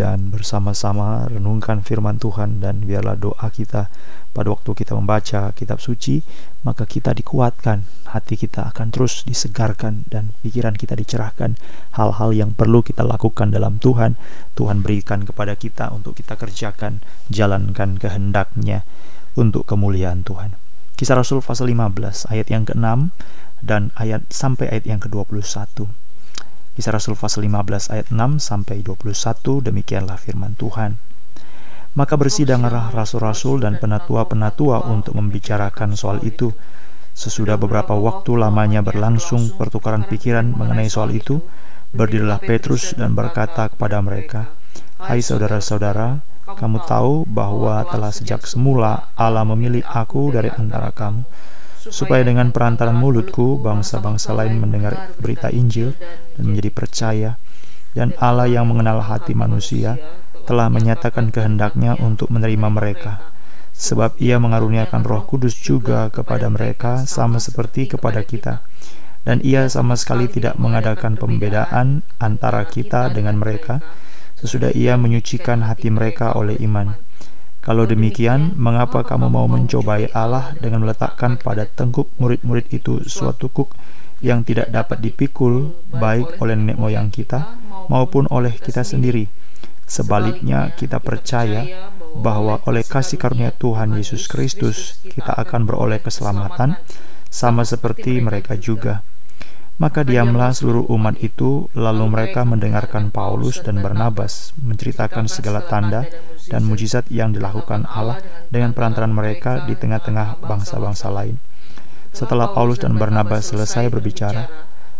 dan bersama-sama renungkan firman Tuhan dan biarlah doa kita pada waktu kita membaca kitab suci maka kita dikuatkan hati kita akan terus disegarkan dan pikiran kita dicerahkan. Hal-hal yang perlu kita lakukan dalam Tuhan Tuhan berikan kepada kita untuk kita kerjakan jalankan kehendaknya untuk kemuliaan Tuhan. Kisah Rasul pasal 15 ayat yang ke-6 dan ayat sampai ayat yang ke-21 Kisah Rasul pasal 15 ayat 6 sampai 21 demikianlah firman Tuhan. Maka bersidanglah rasul-rasul dan penatua-penatua untuk membicarakan soal itu. Sesudah beberapa waktu lamanya berlangsung pertukaran pikiran mengenai soal itu, berdirilah Petrus dan berkata kepada mereka, "Hai saudara-saudara, kamu tahu bahwa telah sejak semula Allah memilih aku dari antara kamu." Supaya dengan perantaran mulutku bangsa-bangsa lain mendengar berita Injil dan menjadi percaya dan Allah yang mengenal hati manusia telah menyatakan kehendaknya untuk menerima mereka. sebab ia mengaruniakan roh kudus juga kepada mereka sama seperti kepada kita. dan ia sama sekali tidak mengadakan pembedaan antara kita dengan mereka. sesudah ia menyucikan hati mereka oleh iman kalau demikian, mengapa kamu mau mencobai Allah dengan meletakkan pada tengkuk murid-murid itu suatu kuk yang tidak dapat dipikul baik oleh nenek moyang kita maupun oleh kita sendiri? Sebaliknya, kita percaya bahwa oleh kasih karunia Tuhan Yesus Kristus kita akan beroleh keselamatan. sama seperti mereka juga. Maka diamlah seluruh umat itu, lalu mereka mendengarkan Paulus dan Barnabas menceritakan segala tanda dan mujizat yang dilakukan Allah dengan perantaran mereka di tengah-tengah bangsa-bangsa lain. Setelah Paulus dan Barnabas selesai berbicara,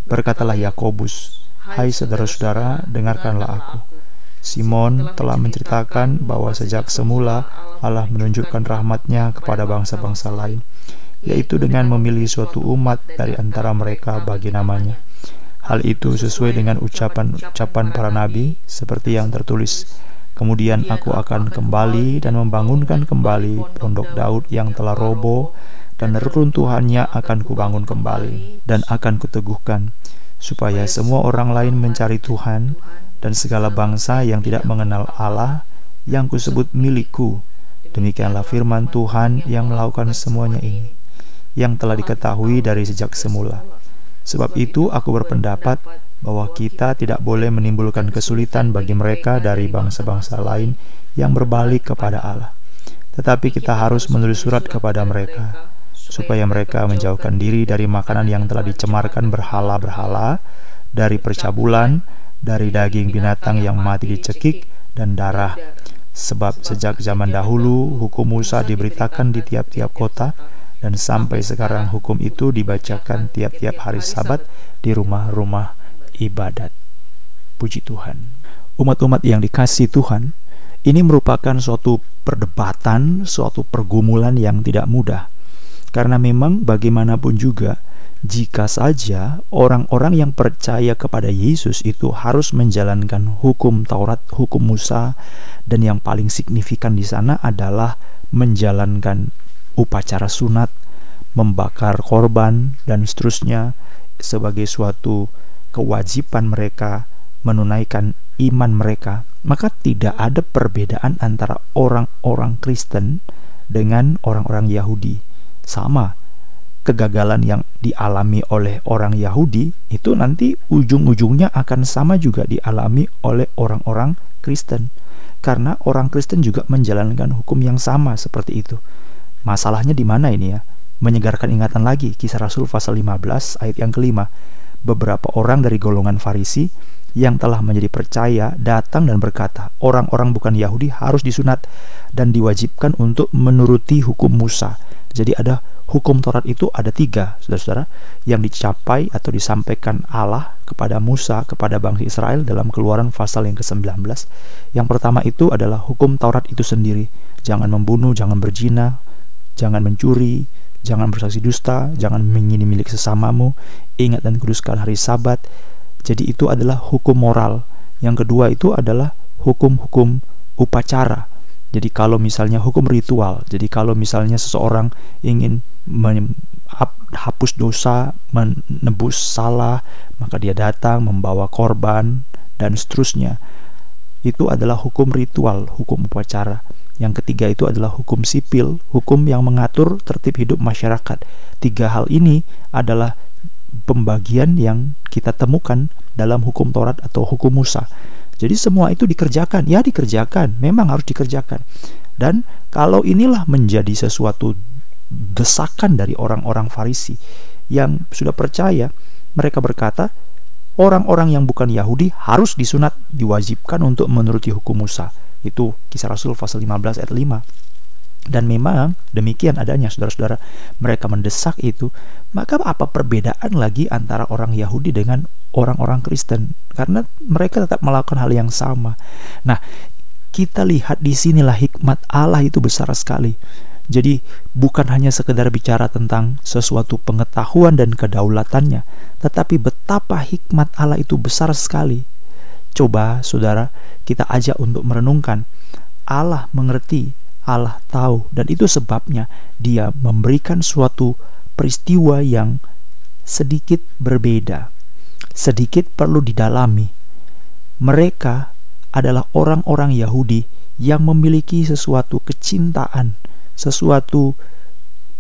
berkatalah Yakobus, "Hai saudara-saudara, dengarkanlah aku. Simon telah menceritakan bahwa sejak semula Allah menunjukkan rahmatnya kepada bangsa-bangsa lain." Yaitu dengan memilih suatu umat dari antara mereka bagi namanya. Hal itu sesuai dengan ucapan-ucapan para nabi seperti yang tertulis. Kemudian aku akan kembali dan membangunkan kembali pondok Daud yang telah roboh dan reruntuhannya akan kubangun kembali dan akan kuteguhkan supaya semua orang lain mencari Tuhan dan segala bangsa yang tidak mengenal Allah yang kusebut milikku. Demikianlah firman Tuhan yang melakukan semuanya ini yang telah diketahui dari sejak semula. Sebab itu, aku berpendapat bahwa kita tidak boleh menimbulkan kesulitan bagi mereka dari bangsa-bangsa lain yang berbalik kepada Allah. Tetapi kita harus menulis surat kepada mereka, supaya mereka menjauhkan diri dari makanan yang telah dicemarkan berhala-berhala, dari percabulan, dari daging binatang yang mati dicekik, dan darah. Sebab sejak zaman dahulu, hukum Musa diberitakan di tiap-tiap kota, dan sampai sekarang hukum itu dibacakan tiap-tiap hari Sabat di rumah-rumah ibadat. Puji Tuhan. Umat-umat yang dikasih Tuhan, ini merupakan suatu perdebatan, suatu pergumulan yang tidak mudah. Karena memang bagaimanapun juga, jika saja orang-orang yang percaya kepada Yesus itu harus menjalankan hukum Taurat, hukum Musa, dan yang paling signifikan di sana adalah menjalankan upacara sunat, membakar korban, dan seterusnya sebagai suatu kewajiban mereka menunaikan iman mereka, maka tidak ada perbedaan antara orang-orang Kristen dengan orang-orang Yahudi. Sama, kegagalan yang dialami oleh orang Yahudi itu nanti ujung-ujungnya akan sama juga dialami oleh orang-orang Kristen. Karena orang Kristen juga menjalankan hukum yang sama seperti itu. Masalahnya di mana ini ya? Menyegarkan ingatan lagi kisah Rasul pasal 15 ayat yang kelima. Beberapa orang dari golongan Farisi yang telah menjadi percaya datang dan berkata, orang-orang bukan Yahudi harus disunat dan diwajibkan untuk menuruti hukum Musa. Jadi ada hukum Taurat itu ada tiga, saudara-saudara, yang dicapai atau disampaikan Allah kepada Musa, kepada bangsa Israel dalam keluaran pasal yang ke-19. Yang pertama itu adalah hukum Taurat itu sendiri. Jangan membunuh, jangan berzina, jangan mencuri, jangan bersaksi dusta, jangan mengini milik sesamamu, ingat dan kuduskan hari sabat. Jadi itu adalah hukum moral. Yang kedua itu adalah hukum-hukum upacara. Jadi kalau misalnya hukum ritual, jadi kalau misalnya seseorang ingin menghapus dosa, menebus salah, maka dia datang membawa korban dan seterusnya. itu adalah hukum ritual, hukum upacara. Yang ketiga itu adalah hukum sipil, hukum yang mengatur tertib hidup masyarakat. Tiga hal ini adalah pembagian yang kita temukan dalam hukum Taurat atau hukum Musa. Jadi semua itu dikerjakan, ya dikerjakan, memang harus dikerjakan. Dan kalau inilah menjadi sesuatu desakan dari orang-orang Farisi yang sudah percaya, mereka berkata, orang-orang yang bukan Yahudi harus disunat, diwajibkan untuk menuruti hukum Musa. Itu kisah Rasul pasal 15 ayat 5. Dan memang demikian adanya saudara-saudara mereka mendesak itu maka apa perbedaan lagi antara orang Yahudi dengan orang-orang Kristen karena mereka tetap melakukan hal yang sama. Nah, kita lihat di sinilah hikmat Allah itu besar sekali. Jadi bukan hanya sekedar bicara tentang sesuatu pengetahuan dan kedaulatannya, tetapi betapa hikmat Allah itu besar sekali. Coba saudara, kita ajak untuk merenungkan. Allah mengerti, Allah tahu, dan itu sebabnya Dia memberikan suatu peristiwa yang sedikit berbeda, sedikit perlu didalami. Mereka adalah orang-orang Yahudi yang memiliki sesuatu kecintaan, sesuatu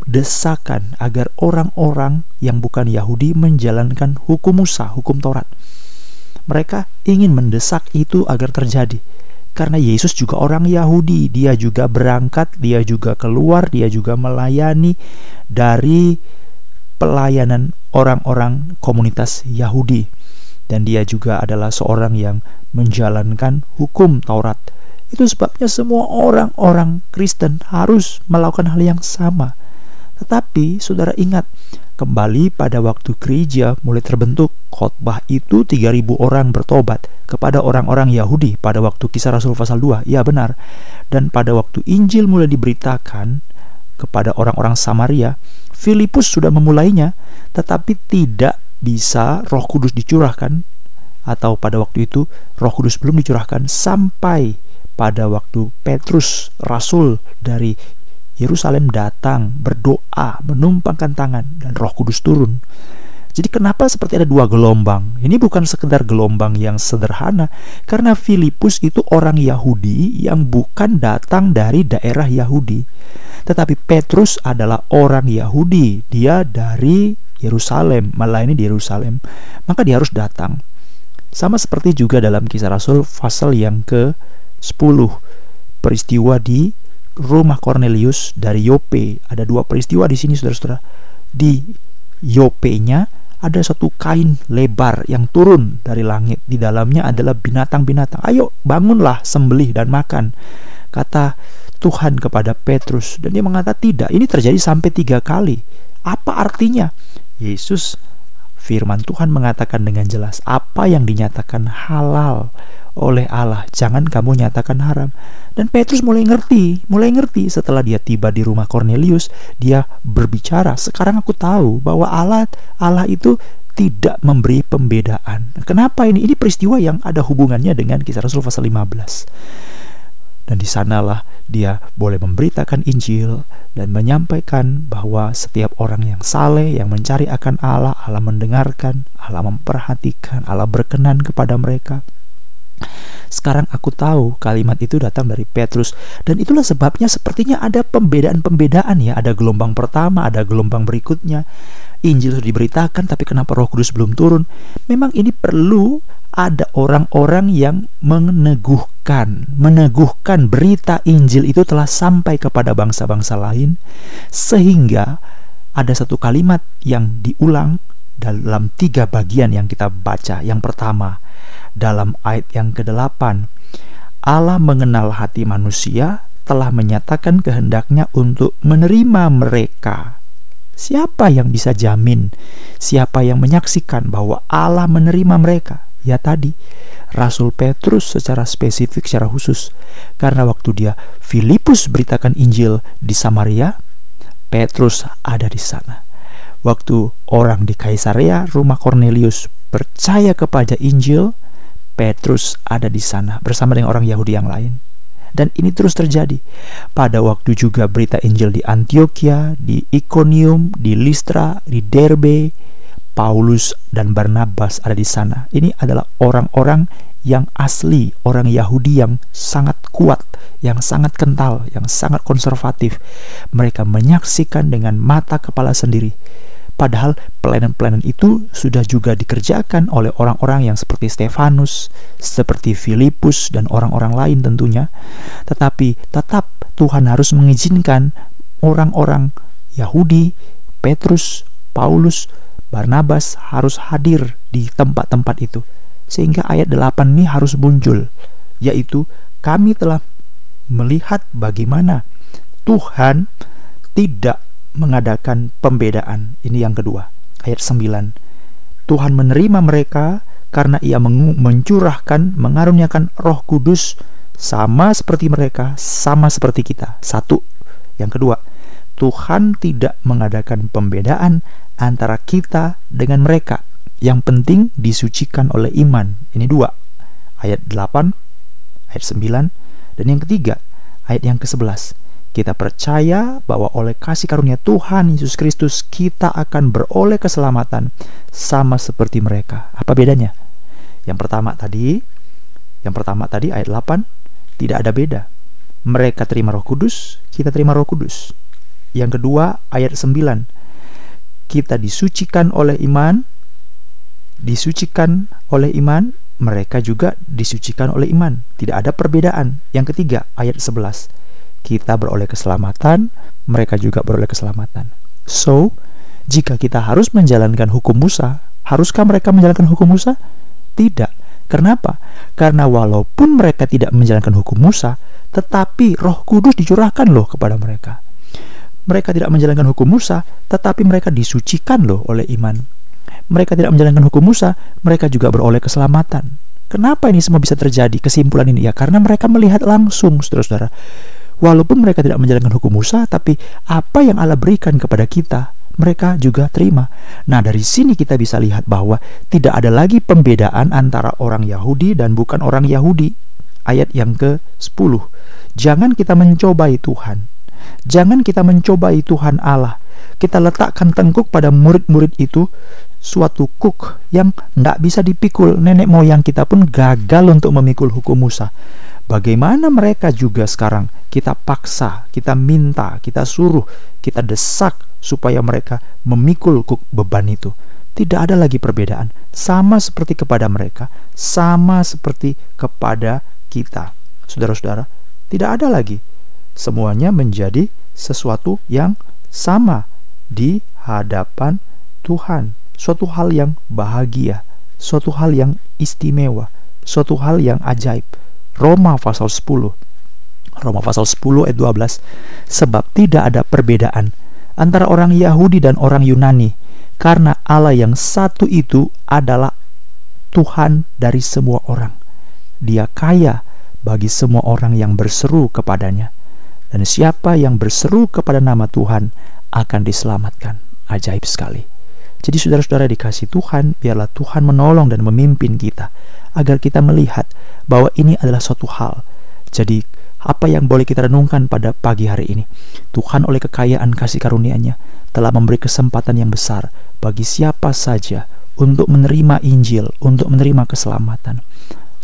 desakan agar orang-orang yang bukan Yahudi menjalankan hukum Musa, hukum Taurat. Mereka ingin mendesak itu agar terjadi. Karena Yesus juga orang Yahudi, dia juga berangkat, dia juga keluar, dia juga melayani dari pelayanan orang-orang komunitas Yahudi. Dan dia juga adalah seorang yang menjalankan hukum Taurat. Itu sebabnya semua orang-orang Kristen harus melakukan hal yang sama. Tetapi saudara ingat, Kembali pada waktu gereja mulai terbentuk, khotbah itu 3000 orang bertobat kepada orang-orang Yahudi pada waktu kisah Rasul pasal 2. Ya benar. Dan pada waktu Injil mulai diberitakan kepada orang-orang Samaria, Filipus sudah memulainya, tetapi tidak bisa Roh Kudus dicurahkan atau pada waktu itu Roh Kudus belum dicurahkan sampai pada waktu Petrus rasul dari Yerusalem datang, berdoa, menumpangkan tangan, dan roh kudus turun. Jadi kenapa seperti ada dua gelombang? Ini bukan sekedar gelombang yang sederhana, karena Filipus itu orang Yahudi yang bukan datang dari daerah Yahudi. Tetapi Petrus adalah orang Yahudi, dia dari Yerusalem, melayani di Yerusalem. Maka dia harus datang. Sama seperti juga dalam kisah Rasul pasal yang ke-10. Peristiwa di rumah Cornelius dari Yope. Ada dua peristiwa di sini saudara-saudara. Di Yope-nya ada satu kain lebar yang turun dari langit. Di dalamnya adalah binatang-binatang. Ayo bangunlah sembelih dan makan. Kata Tuhan kepada Petrus. Dan dia mengatakan tidak. Ini terjadi sampai tiga kali. Apa artinya? Yesus firman Tuhan mengatakan dengan jelas apa yang dinyatakan halal oleh Allah jangan kamu nyatakan haram dan Petrus mulai ngerti, mulai ngerti setelah dia tiba di rumah Cornelius, dia berbicara, "Sekarang aku tahu bahwa Allah Allah itu tidak memberi pembedaan." Kenapa ini? Ini peristiwa yang ada hubungannya dengan kisah Rasul pasal 15. Dan di sanalah dia boleh memberitakan Injil dan menyampaikan bahwa setiap orang yang saleh, yang mencari akan Allah, Allah mendengarkan, Allah memperhatikan, Allah berkenan kepada mereka. Sekarang aku tahu kalimat itu datang dari Petrus dan itulah sebabnya sepertinya ada pembedaan-pembedaan ya, ada gelombang pertama, ada gelombang berikutnya. Injil sudah diberitakan tapi kenapa Roh Kudus belum turun? Memang ini perlu ada orang-orang yang meneguhkan, meneguhkan berita Injil itu telah sampai kepada bangsa-bangsa lain sehingga ada satu kalimat yang diulang dalam tiga bagian yang kita baca. Yang pertama, dalam ayat yang ke-8, Allah mengenal hati manusia, telah menyatakan kehendaknya untuk menerima mereka. Siapa yang bisa jamin? Siapa yang menyaksikan bahwa Allah menerima mereka? Ya tadi, Rasul Petrus secara spesifik secara khusus. Karena waktu dia Filipus beritakan Injil di Samaria, Petrus ada di sana. Waktu orang di Kaisarea, rumah Cornelius percaya kepada Injil, Petrus ada di sana bersama dengan orang Yahudi yang lain. Dan ini terus terjadi. Pada waktu juga berita Injil di Antioquia, di Iconium, di Listra, di Derbe, Paulus dan Barnabas ada di sana. Ini adalah orang-orang yang asli, orang Yahudi yang sangat kuat, yang sangat kental, yang sangat konservatif. Mereka menyaksikan dengan mata kepala sendiri. Padahal pelayanan-pelayanan itu sudah juga dikerjakan oleh orang-orang yang seperti Stefanus, seperti Filipus, dan orang-orang lain tentunya. Tetapi tetap Tuhan harus mengizinkan orang-orang Yahudi, Petrus, Paulus, Barnabas harus hadir di tempat-tempat itu sehingga ayat 8 ini harus muncul, yaitu kami telah melihat bagaimana Tuhan tidak mengadakan pembedaan. Ini yang kedua, ayat 9. Tuhan menerima mereka karena ia mencurahkan, mengaruniakan roh kudus sama seperti mereka, sama seperti kita. Satu. Yang kedua, Tuhan tidak mengadakan pembedaan antara kita dengan mereka. Yang penting disucikan oleh iman. Ini dua. Ayat 8, ayat 9, dan yang ketiga, ayat yang ke-11. Kita percaya bahwa oleh kasih karunia Tuhan Yesus Kristus kita akan beroleh keselamatan sama seperti mereka. Apa bedanya? Yang pertama tadi, yang pertama tadi ayat 8 tidak ada beda. Mereka terima Roh Kudus, kita terima Roh Kudus. Yang kedua ayat 9. Kita disucikan oleh iman, disucikan oleh iman, mereka juga disucikan oleh iman. Tidak ada perbedaan. Yang ketiga, ayat 11. Kita beroleh keselamatan, mereka juga beroleh keselamatan. So, jika kita harus menjalankan hukum Musa, haruskah mereka menjalankan hukum Musa? Tidak. Kenapa? Karena walaupun mereka tidak menjalankan hukum Musa, tetapi Roh Kudus dicurahkan loh kepada mereka. Mereka tidak menjalankan hukum Musa, tetapi mereka disucikan loh oleh iman mereka tidak menjalankan hukum Musa, mereka juga beroleh keselamatan. Kenapa ini semua bisa terjadi? Kesimpulan ini ya karena mereka melihat langsung, saudara-saudara. Walaupun mereka tidak menjalankan hukum Musa, tapi apa yang Allah berikan kepada kita, mereka juga terima. Nah, dari sini kita bisa lihat bahwa tidak ada lagi pembedaan antara orang Yahudi dan bukan orang Yahudi. Ayat yang ke-10. Jangan kita mencobai Tuhan. Jangan kita mencobai Tuhan Allah. Kita letakkan tengkuk pada murid-murid itu suatu kuk yang tidak bisa dipikul. Nenek moyang kita pun gagal untuk memikul hukum Musa. Bagaimana mereka juga sekarang kita paksa, kita minta, kita suruh, kita desak supaya mereka memikul kuk beban itu. Tidak ada lagi perbedaan, sama seperti kepada mereka, sama seperti kepada kita. Saudara-saudara, tidak ada lagi. Semuanya menjadi sesuatu yang sama di hadapan Tuhan suatu hal yang bahagia, suatu hal yang istimewa, suatu hal yang ajaib. Roma pasal 10 Roma pasal 10 ayat 12 Sebab tidak ada perbedaan antara orang Yahudi dan orang Yunani karena Allah yang satu itu adalah Tuhan dari semua orang. Dia kaya bagi semua orang yang berseru kepadanya. Dan siapa yang berseru kepada nama Tuhan akan diselamatkan. Ajaib sekali. Jadi saudara-saudara dikasih Tuhan, biarlah Tuhan menolong dan memimpin kita agar kita melihat bahwa ini adalah suatu hal. Jadi apa yang boleh kita renungkan pada pagi hari ini? Tuhan oleh kekayaan kasih karunia-Nya telah memberi kesempatan yang besar bagi siapa saja untuk menerima Injil, untuk menerima keselamatan.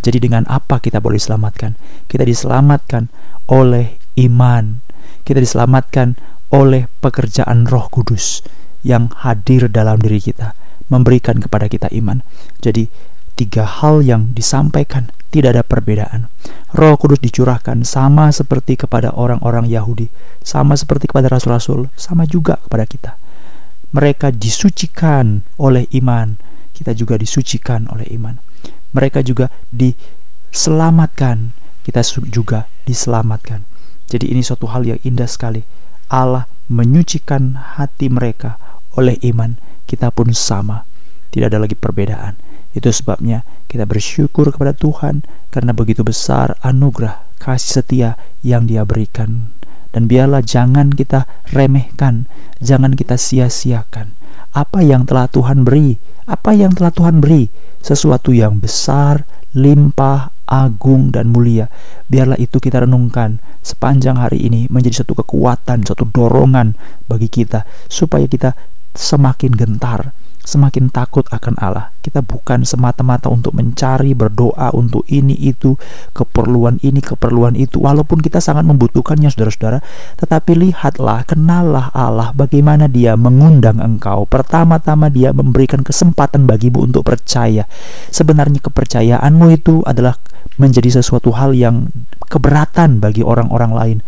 Jadi dengan apa kita boleh diselamatkan? Kita diselamatkan oleh iman. Kita diselamatkan oleh pekerjaan Roh Kudus yang hadir dalam diri kita, memberikan kepada kita iman. Jadi, tiga hal yang disampaikan tidak ada perbedaan. Roh Kudus dicurahkan sama seperti kepada orang-orang Yahudi, sama seperti kepada rasul-rasul, sama juga kepada kita. Mereka disucikan oleh iman, kita juga disucikan oleh iman. Mereka juga diselamatkan, kita juga diselamatkan. Jadi ini suatu hal yang indah sekali. Allah menyucikan hati mereka oleh iman, kita pun sama. Tidak ada lagi perbedaan. Itu sebabnya kita bersyukur kepada Tuhan karena begitu besar anugerah kasih setia yang Dia berikan. Dan biarlah jangan kita remehkan, jangan kita sia-siakan apa yang telah Tuhan beri, apa yang telah Tuhan beri, sesuatu yang besar, limpah, agung dan mulia. Biarlah itu kita renungkan sepanjang hari ini menjadi satu kekuatan, satu dorongan bagi kita supaya kita semakin gentar, semakin takut akan Allah. Kita bukan semata-mata untuk mencari berdoa untuk ini itu, keperluan ini, keperluan itu. Walaupun kita sangat membutuhkannya saudara-saudara, tetapi lihatlah, kenallah Allah bagaimana dia mengundang engkau. Pertama-tama dia memberikan kesempatan bagimu untuk percaya. Sebenarnya kepercayaanmu itu adalah menjadi sesuatu hal yang keberatan bagi orang-orang lain.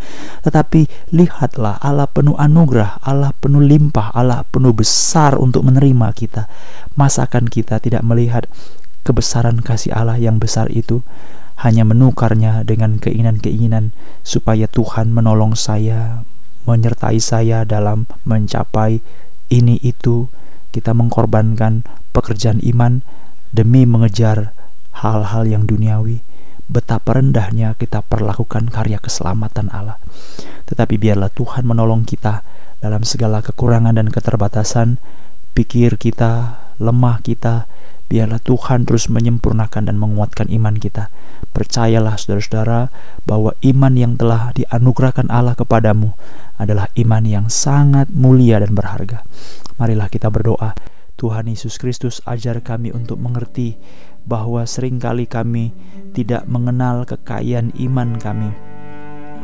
Tetapi lihatlah Allah penuh anugerah, Allah penuh limpah, Allah penuh besar untuk menerima kita. Masakan kita tidak melihat kebesaran kasih Allah yang besar itu hanya menukarnya dengan keinginan-keinginan supaya Tuhan menolong saya, menyertai saya dalam mencapai ini itu. Kita mengkorbankan pekerjaan iman demi mengejar hal-hal yang duniawi betapa rendahnya kita perlakukan karya keselamatan Allah. Tetapi biarlah Tuhan menolong kita dalam segala kekurangan dan keterbatasan pikir kita, lemah kita, biarlah Tuhan terus menyempurnakan dan menguatkan iman kita. Percayalah saudara-saudara bahwa iman yang telah dianugerahkan Allah kepadamu adalah iman yang sangat mulia dan berharga. Marilah kita berdoa. Tuhan Yesus Kristus ajar kami untuk mengerti bahwa sering kali kami tidak mengenal kekayaan iman kami.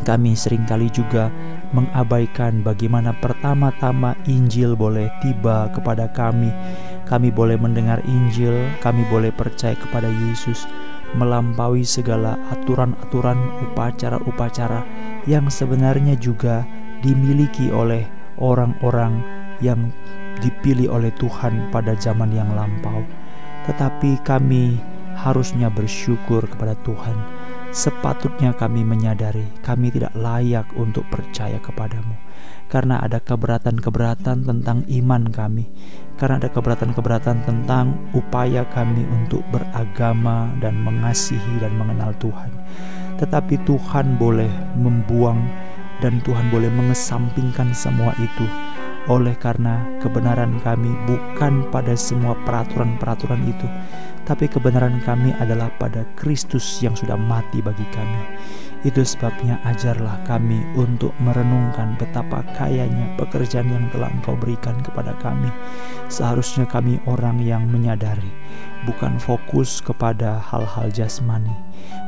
Kami sering kali juga mengabaikan bagaimana pertama-tama Injil boleh tiba kepada kami. Kami boleh mendengar Injil, kami boleh percaya kepada Yesus melampaui segala aturan-aturan upacara-upacara yang sebenarnya juga dimiliki oleh orang-orang yang dipilih oleh Tuhan pada zaman yang lampau tetapi kami harusnya bersyukur kepada Tuhan. Sepatutnya kami menyadari kami tidak layak untuk percaya kepadamu karena ada keberatan-keberatan tentang iman kami, karena ada keberatan-keberatan tentang upaya kami untuk beragama dan mengasihi dan mengenal Tuhan. Tetapi Tuhan boleh membuang dan Tuhan boleh mengesampingkan semua itu oleh karena kebenaran kami bukan pada semua peraturan-peraturan itu, tapi kebenaran kami adalah pada Kristus yang sudah mati bagi kami. Itu sebabnya ajarlah kami untuk merenungkan betapa kayanya pekerjaan yang telah Engkau berikan kepada kami. Seharusnya kami orang yang menyadari, bukan fokus kepada hal-hal jasmani,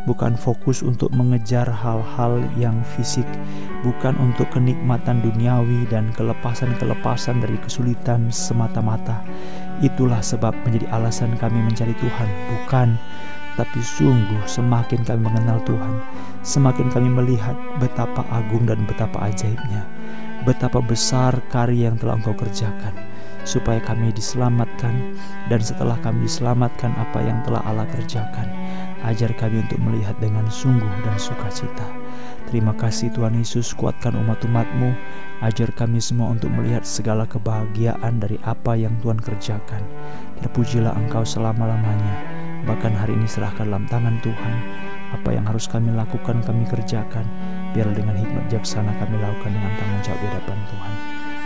bukan fokus untuk mengejar hal-hal yang fisik, bukan untuk kenikmatan duniawi dan kelepasan-kelepasan dari kesulitan semata-mata. Itulah sebab menjadi alasan kami mencari Tuhan, bukan tapi sungguh semakin kami mengenal Tuhan, semakin kami melihat betapa agung dan betapa ajaibnya, betapa besar karya yang telah Engkau kerjakan, supaya kami diselamatkan, dan setelah kami diselamatkan apa yang telah Allah kerjakan, ajar kami untuk melihat dengan sungguh dan sukacita. Terima kasih Tuhan Yesus, kuatkan umat-umatmu, ajar kami semua untuk melihat segala kebahagiaan dari apa yang Tuhan kerjakan. Terpujilah Engkau selama-lamanya. Bahkan hari ini serahkan dalam tangan Tuhan. Apa yang harus kami lakukan, kami kerjakan. Biar dengan hikmat jaksana kami lakukan dengan tanggung jawab di hadapan Tuhan.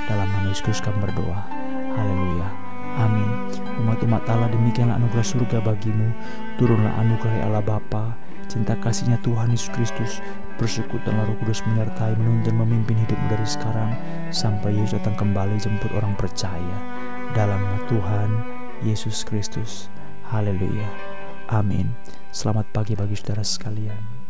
Dalam nama Yesus kami berdoa. Haleluya. Amin. Umat-umat Allah demikianlah anugerah surga bagimu. Turunlah anugerah Allah Bapa, cinta kasihnya Tuhan Yesus Kristus, bersyukur dan Roh Kudus menyertai, menuntun, memimpin hidupmu dari sekarang sampai Yesus datang kembali jemput orang percaya. Dalam Tuhan Yesus Kristus. Haleluya. Amin. Selamat pagi bagi saudara sekalian.